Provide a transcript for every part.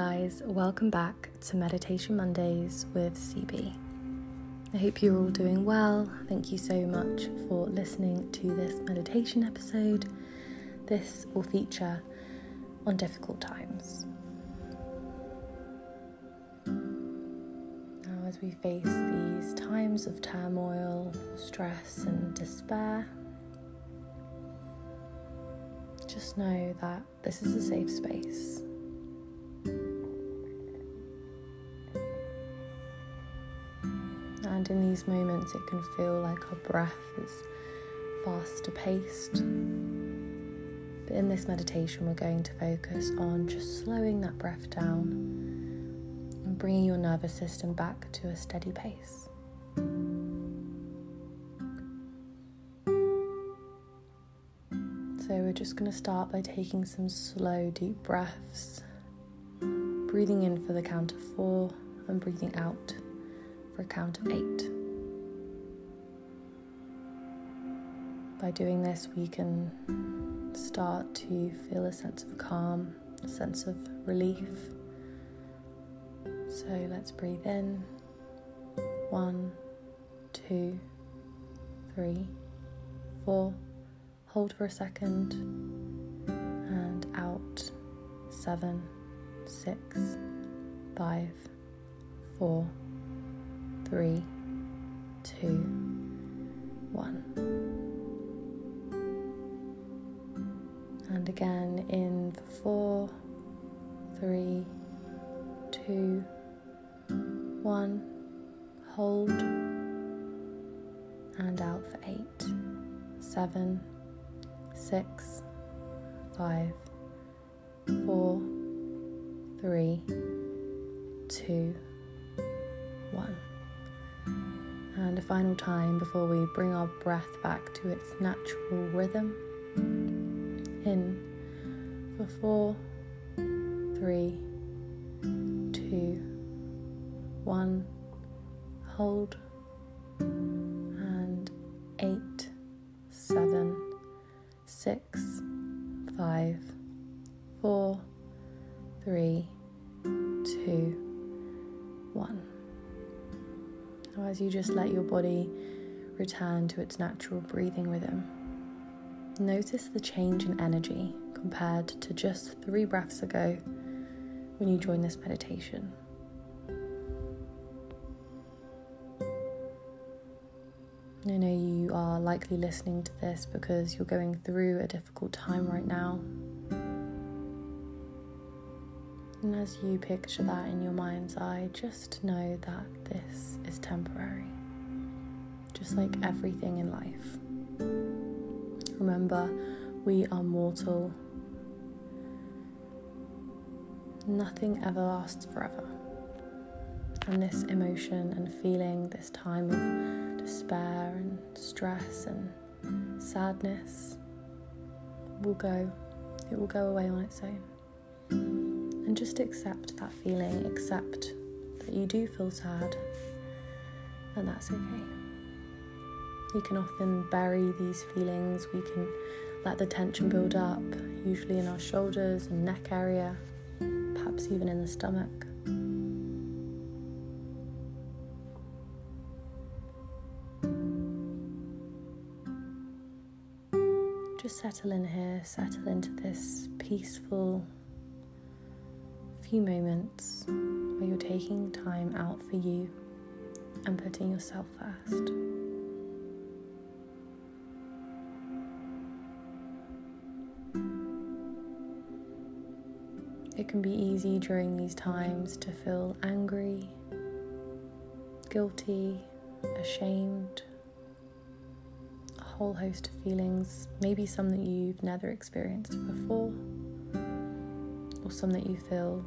guys, welcome back to Meditation Mondays with CB. I hope you're all doing well. Thank you so much for listening to this meditation episode. This will feature on difficult times. Now, as we face these times of turmoil, stress, and despair, just know that this is a safe space And in these moments, it can feel like our breath is faster paced. But in this meditation, we're going to focus on just slowing that breath down and bringing your nervous system back to a steady pace. So, we're just going to start by taking some slow, deep breaths, breathing in for the count of four and breathing out for a count of eight. By doing this, we can start to feel a sense of calm, a sense of relief. So let's breathe in one, two, three, four. Hold for a second and out seven, six, five, four three, two, one. And again in for four, three, two, one. Hold and out for eight, seven, six, five, four, three, two, one. And a final time before we bring our breath back to its natural rhythm. In for four, three, two, one. Hold. And eight, seven, six, five, four, three, two, one as you just let your body return to its natural breathing rhythm. Notice the change in energy compared to just three breaths ago when you joined this meditation. I know you are likely listening to this because you're going through a difficult time right now. And as you picture that in your mind's eye, just know that this is temporary, just like everything in life. Remember, we are mortal. Nothing ever lasts forever. And this emotion and feeling, this time of despair and stress and sadness, will go. It will go away on its own and just accept that feeling, accept that you do feel sad, and that's okay. We can often bury these feelings, we can let the tension build up, usually in our shoulders and neck area, perhaps even in the stomach. Just settle in here, settle into this peaceful, few moments where you're taking time out for you and putting yourself first. It can be easy during these times to feel angry, guilty, ashamed, a whole host of feelings, maybe some that you've never experienced before, or some that you feel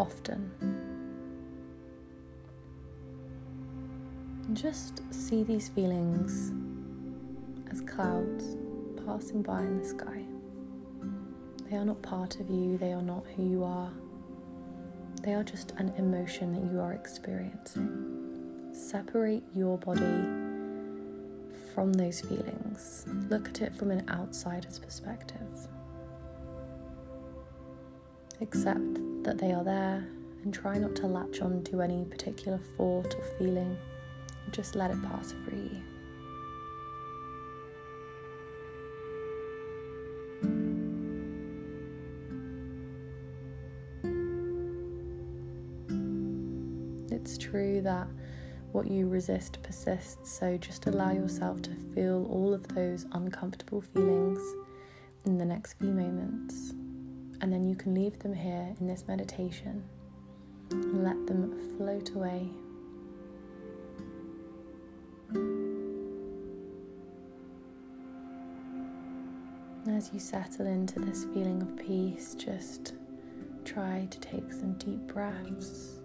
often. And just see these feelings as clouds passing by in the sky. They are not part of you, they are not who you are. They are just an emotion that you are experiencing. Separate your body from those feelings. Look at it from an outsider's perspective. Accept that they are there and try not to latch on to any particular thought or feeling. Just let it pass free. It's true that what you resist persists, so just allow yourself to feel all of those uncomfortable feelings in the next few moments, and then you can leave them here in this meditation and let them float away. As you settle into this feeling of peace, just try to take some deep breaths.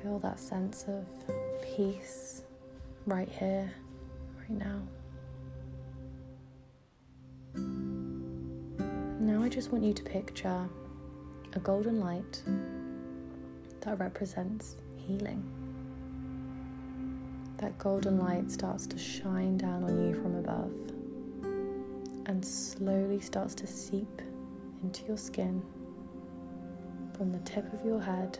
Feel that sense of peace right here, right now. Just want you to picture a golden light that represents healing. That golden light starts to shine down on you from above and slowly starts to seep into your skin from the tip of your head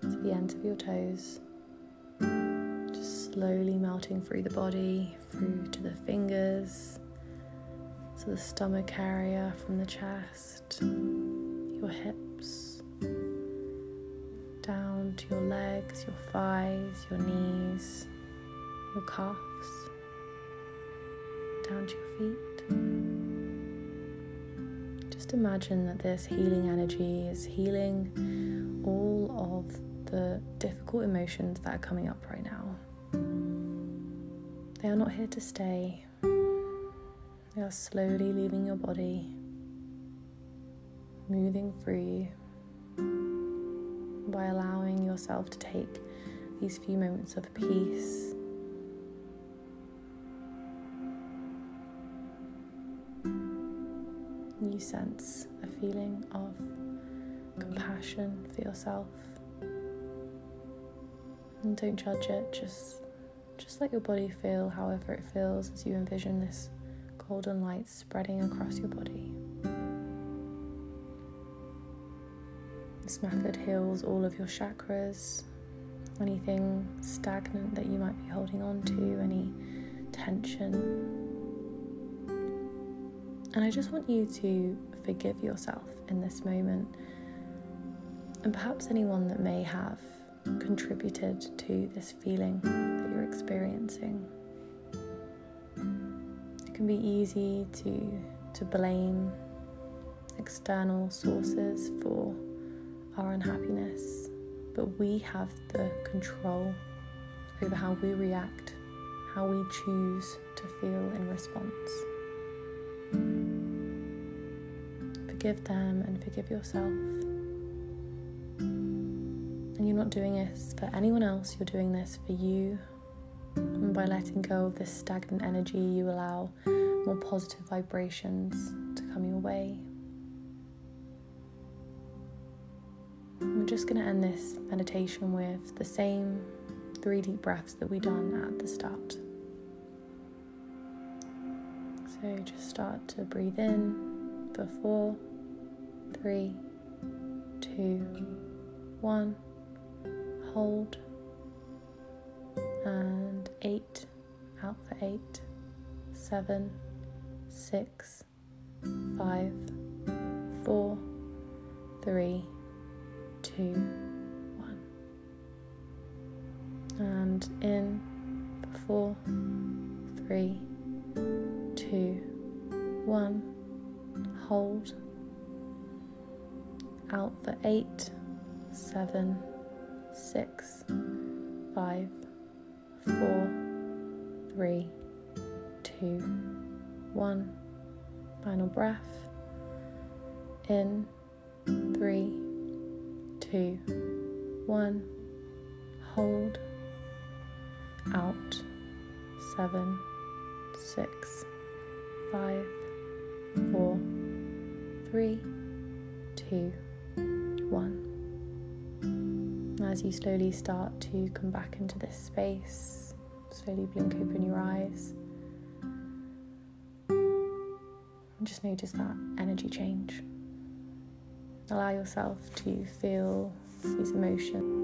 to the ends of your toes, just slowly melting through the body, through to the fingers, to the stomach area from the chest, your hips, down to your legs, your thighs, your knees, your calves, down to your feet. Just imagine that this healing energy is healing all of the difficult emotions that are coming up right now. They are not here to stay, slowly leaving your body, moving free by allowing yourself to take these few moments of peace. You sense a feeling of compassion for yourself and don't judge it just just let your body feel however it feels as you envision this golden light spreading across your body. This method heals all of your chakras. Anything stagnant that you might be holding on to any tension. And i just want you to forgive yourself in this moment. And perhaps anyone that may have contributed to this feeling that you're experiencing. It can be easy to, to blame external sources for our unhappiness, but we have the control over how we react, how we choose to feel in response. Forgive them and forgive yourself. And you're not doing this for anyone else, you're doing this for you. By letting go of this stagnant energy, you allow more positive vibrations to come your way. we're just going to end this meditation with the same three deep breaths that we done at the start. So just start to breathe in for four, three, two, one hold, eight, out for eight, seven, six, five, four, three, two, one, and in four, three, two, one, hold, out for eight, seven six, five, four, three, two, one. Final breath. In three, two, one. Hold. Out. Seven, six, five, four, three, two, as you slowly start to come back into this space, slowly blink open your eyes. And just notice that energy change. Allow yourself to feel these emotions.